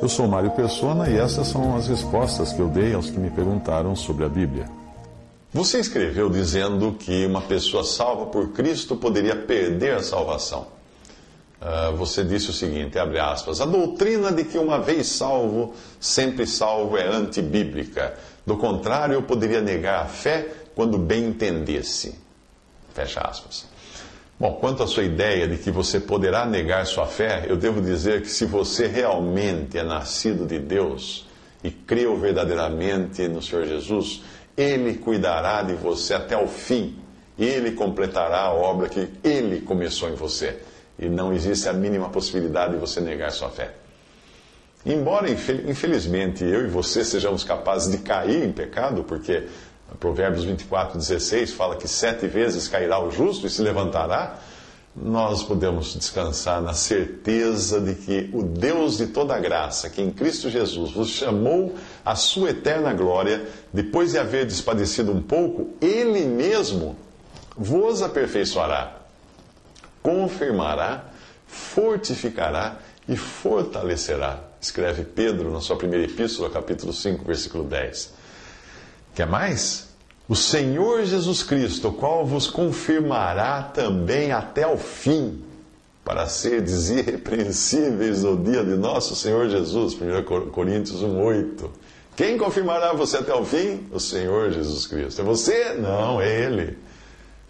Eu sou Mário Persona e essas são as respostas que eu dei aos que me perguntaram sobre a Bíblia. Você escreveu dizendo que uma pessoa salva por Cristo poderia perder a salvação. Uh, você disse o seguinte, abre aspas, a doutrina de que uma vez salvo, sempre salvo é antibíblica. Do contrário, eu poderia negar a fé quando bem entendesse. Fecha aspas. Bom, quanto à sua ideia de que você poderá negar sua fé, eu devo dizer que se você realmente é nascido de Deus e creu verdadeiramente no Senhor Jesus, Ele cuidará de você até o fim. Ele completará a obra que Ele começou em você. E não existe a mínima possibilidade de você negar sua fé. Embora, infelizmente, eu e você sejamos capazes de cair em pecado, porque Provérbios 24, 16 fala que sete vezes cairá o justo e se levantará. Nós podemos descansar na certeza de que o Deus de toda graça, que em Cristo Jesus vos chamou à sua eterna glória, depois de haver despadecido um pouco, Ele mesmo vos aperfeiçoará, confirmará, fortificará e fortalecerá. Escreve Pedro na sua primeira epístola, capítulo 5, versículo 10. Quer mais? O Senhor Jesus Cristo, o qual vos confirmará também até o fim, para seres irrepreensíveis no dia de nosso Senhor Jesus. 1 Coríntios 1,8. Quem confirmará você até o fim? O Senhor Jesus Cristo. É você? Não, é Ele.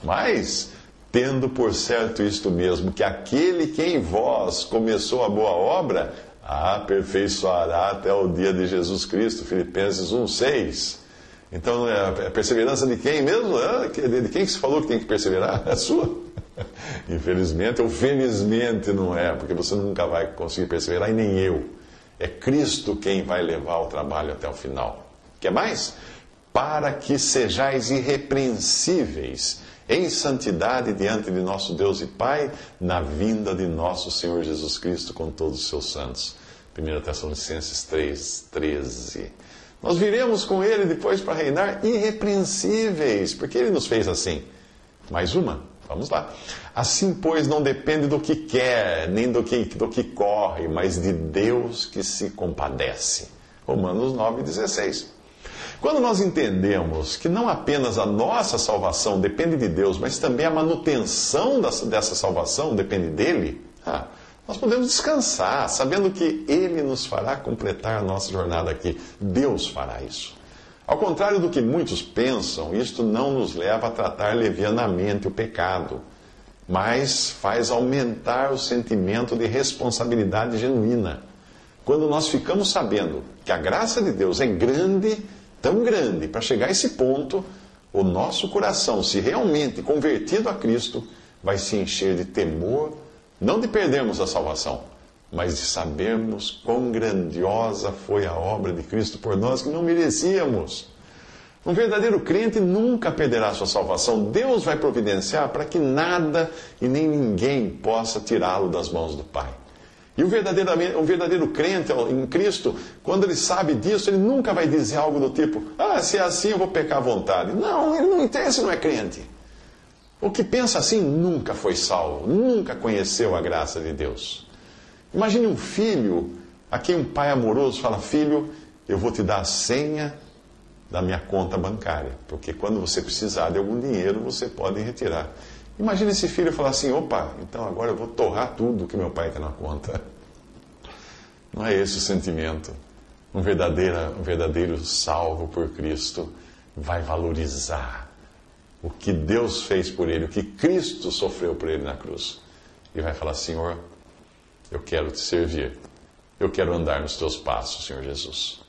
Mas, tendo por certo isto mesmo, que aquele que em vós começou a boa obra, a aperfeiçoará até o dia de Jesus Cristo. Filipenses 1,6. Então, é a perseverança de quem mesmo? É, de quem que se falou que tem que perseverar? É sua. Infelizmente ou felizmente não é, porque você nunca vai conseguir perseverar e nem eu. É Cristo quem vai levar o trabalho até o final. Quer mais? Para que sejais irrepreensíveis em santidade diante de nosso Deus e Pai, na vinda de nosso Senhor Jesus Cristo com todos os seus santos. 1 Tessalonicenses 3, 13. Nós viremos com ele depois para reinar irrepreensíveis, porque ele nos fez assim. Mais uma, vamos lá. Assim, pois, não depende do que quer, nem do que, do que corre, mas de Deus que se compadece. Romanos 9,16. Quando nós entendemos que não apenas a nossa salvação depende de Deus, mas também a manutenção dessa salvação depende dele, ah, nós podemos descansar, sabendo que Ele nos fará completar a nossa jornada aqui. Deus fará isso. Ao contrário do que muitos pensam, isto não nos leva a tratar levianamente o pecado, mas faz aumentar o sentimento de responsabilidade genuína. Quando nós ficamos sabendo que a graça de Deus é grande, tão grande, para chegar a esse ponto, o nosso coração, se realmente convertido a Cristo, vai se encher de temor não de perdermos a salvação, mas de sabermos quão grandiosa foi a obra de Cristo por nós que não merecíamos. Um verdadeiro crente nunca perderá sua salvação. Deus vai providenciar para que nada e nem ninguém possa tirá-lo das mãos do Pai. E o verdadeiro, um verdadeiro crente em Cristo, quando ele sabe disso, ele nunca vai dizer algo do tipo: Ah, se é assim eu vou pecar à vontade. Não, ele não entende, esse não é crente. O que pensa assim nunca foi salvo, nunca conheceu a graça de Deus. Imagine um filho a quem um pai amoroso fala: Filho, eu vou te dar a senha da minha conta bancária, porque quando você precisar de algum dinheiro, você pode retirar. Imagine esse filho falar assim: opa, então agora eu vou torrar tudo que meu pai tem na conta. Não é esse o sentimento. Um verdadeiro, um verdadeiro salvo por Cristo vai valorizar o que Deus fez por ele, o que Cristo sofreu por ele na cruz. E vai falar: Senhor, eu quero te servir, eu quero andar nos teus passos, Senhor Jesus.